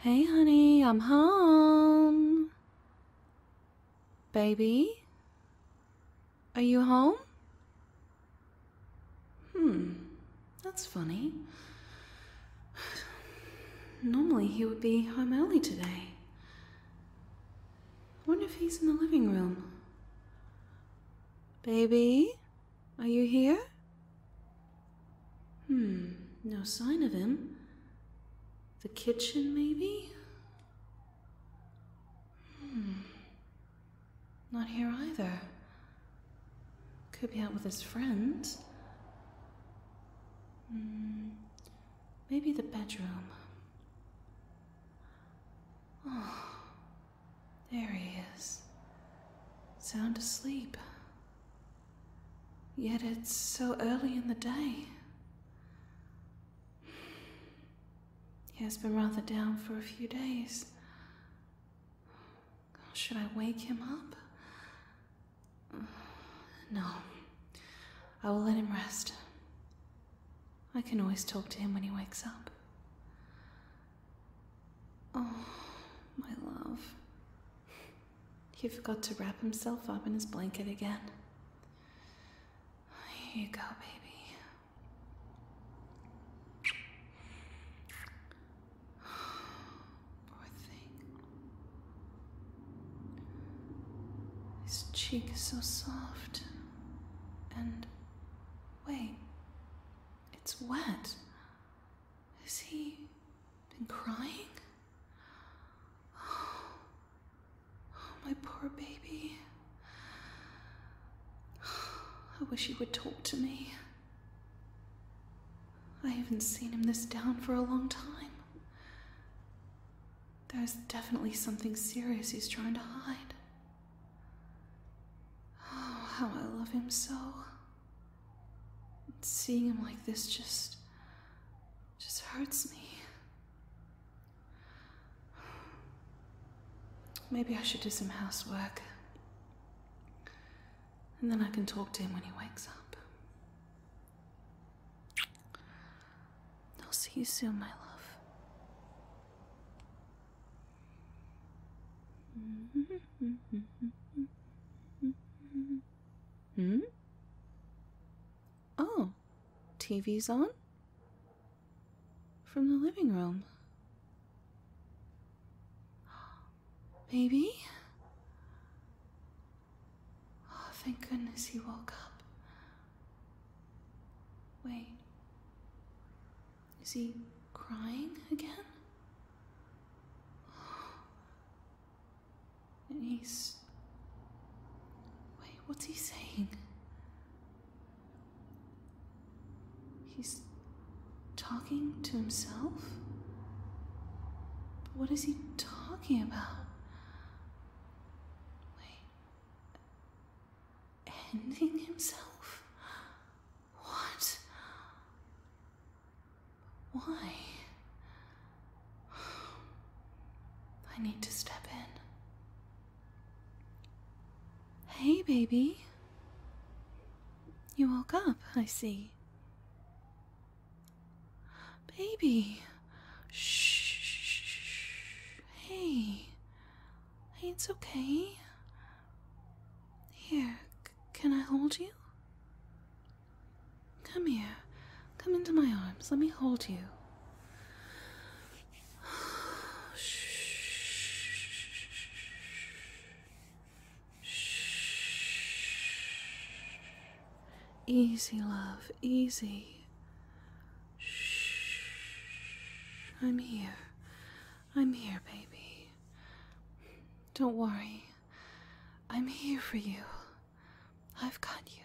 Hey, honey, I'm home. Baby? Are you home? Hmm, that's funny. Normally he would be home early today. I wonder if he's in the living room. Baby? Are you here? Hmm, no sign of him. The kitchen, maybe? Hmm. Not here either. Could be out with his friends. Hmm. Maybe the bedroom. Oh, there he is. Sound asleep. Yet it's so early in the day. He has been rather down for a few days. Should I wake him up? No. I will let him rest. I can always talk to him when he wakes up. Oh, my love. He forgot to wrap himself up in his blanket again. Here you go, baby. Poor thing. His cheek is so soft. And wait, it's wet. Has he been crying? Oh, my poor baby. I wish he would talk to me. I haven't seen him this down for a long time. There's definitely something serious he's trying to hide. How I love him so. And Seeing him like this just. just hurts me. Maybe I should do some housework. And then I can talk to him when he wakes up. I'll see you soon, my love. Mm-hmm. Hmm? Oh, TV's on? From the living room. Baby? Oh, thank goodness he woke up. Wait. Is he crying again? And he's. What's he saying? He's talking to himself? But what is he talking about? Wait. Ending himself? What? Why? I need to step in. Hey, baby. You woke up, I see. Baby. Shh. Hey. Hey, it's okay. Here, can I hold you? Come here. Come into my arms. Let me hold you. Easy, love, easy. Shh. I'm here. I'm here, baby. Don't worry. I'm here for you. I've got you.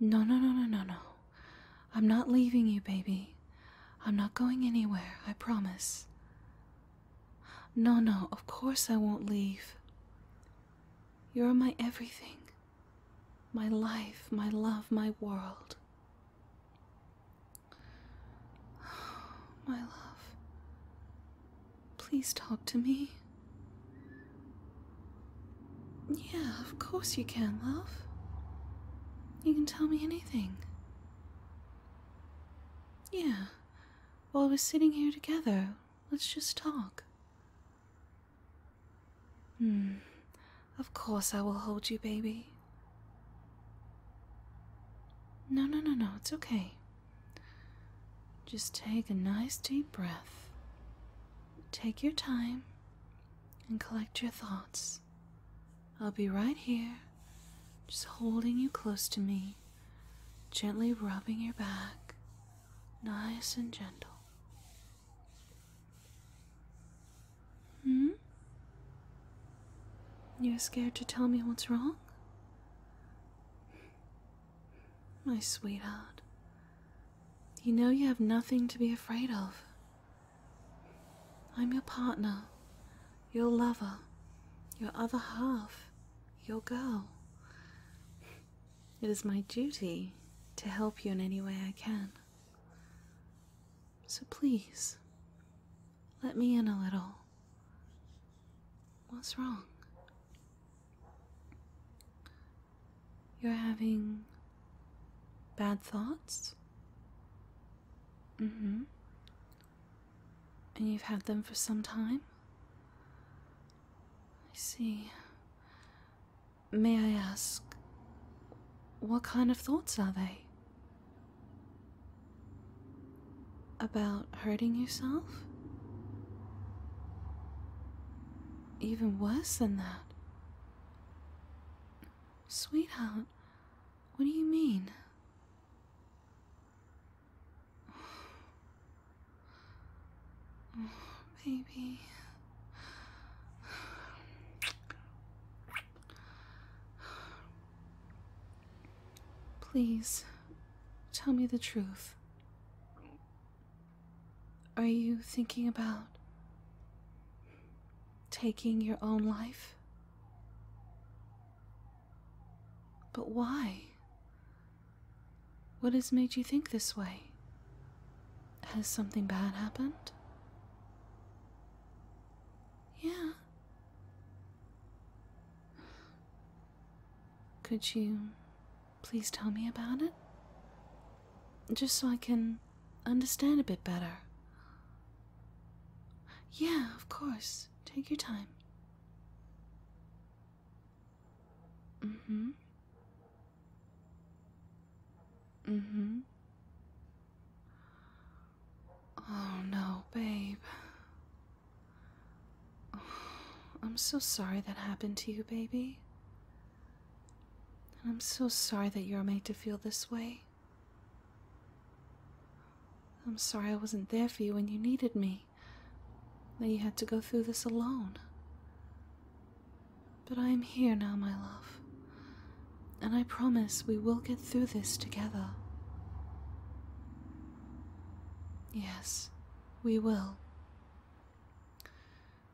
No, no, no, no, no, no. I'm not leaving you, baby. I'm not going anywhere, I promise. No, no, of course I won't leave. You're my everything my life, my love, my world. My love, please talk to me. Yeah, of course you can, love. You can tell me anything. Yeah. While we're sitting here together, let's just talk. Hmm. Of course I will hold you, baby. No, no, no, no, it's okay. Just take a nice deep breath. Take your time and collect your thoughts. I'll be right here, just holding you close to me, gently rubbing your back, nice and gentle. Hmm? You're scared to tell me what's wrong? My sweetheart, you know you have nothing to be afraid of. I'm your partner, your lover, your other half, your girl. It is my duty to help you in any way I can. So please, let me in a little. What's wrong? You're having bad thoughts? Mm hmm. And you've had them for some time? I see. May I ask, what kind of thoughts are they? About hurting yourself? Even worse than that. Sweetheart, what do you mean? Oh, baby. Please, tell me the truth. Are you thinking about taking your own life? But why? What has made you think this way? Has something bad happened? Yeah. Could you please tell me about it? Just so I can understand a bit better. Yeah, of course. Take your time. Mm hmm. Mm hmm. Oh no, babe. I'm so sorry that happened to you, baby. I'm so sorry that you're made to feel this way. I'm sorry I wasn't there for you when you needed me, that you had to go through this alone. But I am here now, my love, and I promise we will get through this together. Yes, we will.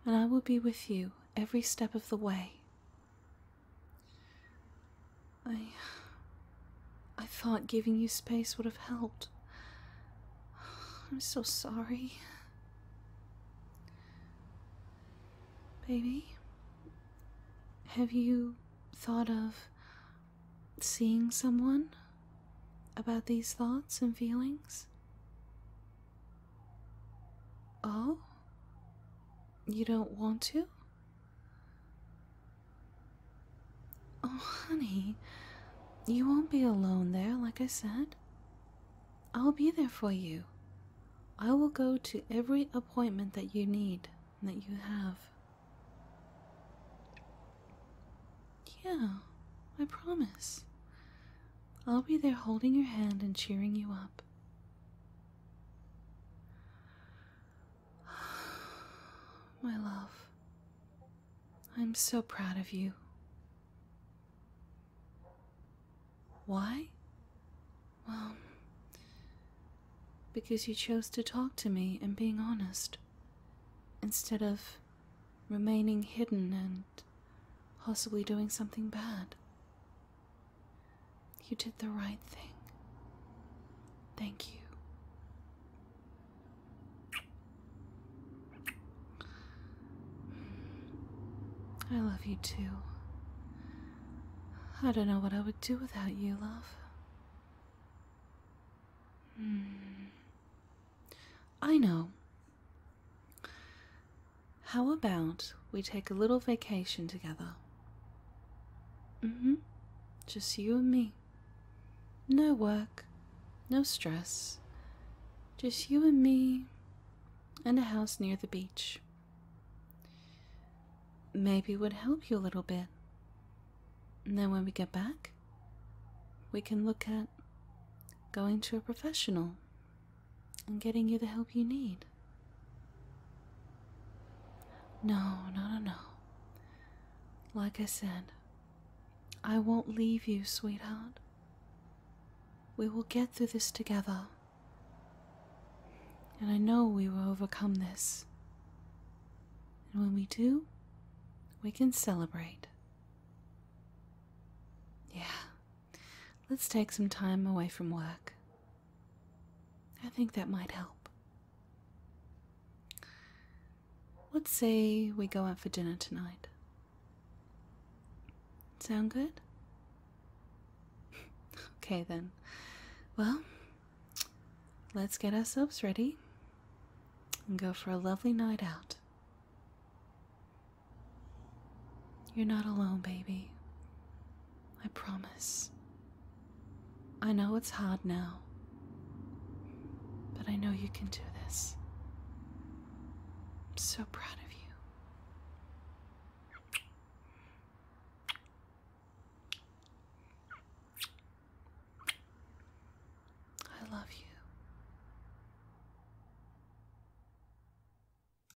And I will be with you every step of the way. I. I thought giving you space would have helped. I'm so sorry. Baby, have you thought of seeing someone about these thoughts and feelings? Oh? You don't want to? Honey, you won't be alone there, like I said. I'll be there for you. I will go to every appointment that you need that you have. Yeah, I promise. I'll be there holding your hand and cheering you up. My love, I'm so proud of you. Why? Well, because you chose to talk to me and being honest, instead of remaining hidden and possibly doing something bad. You did the right thing. Thank you. I love you too. I don't know what I would do without you, love. Hmm. I know. How about we take a little vacation together? Mm hmm. Just you and me. No work, no stress. Just you and me and a house near the beach. Maybe it would help you a little bit. And then when we get back, we can look at going to a professional and getting you the help you need. No, no, no, no. Like I said, I won't leave you, sweetheart. We will get through this together. And I know we will overcome this. And when we do, we can celebrate. Yeah, let's take some time away from work. I think that might help. Let's say we go out for dinner tonight. Sound good? okay then. Well, let's get ourselves ready and go for a lovely night out. You're not alone, baby. I promise. I know it's hard now, but I know you can do this. I'm so proud of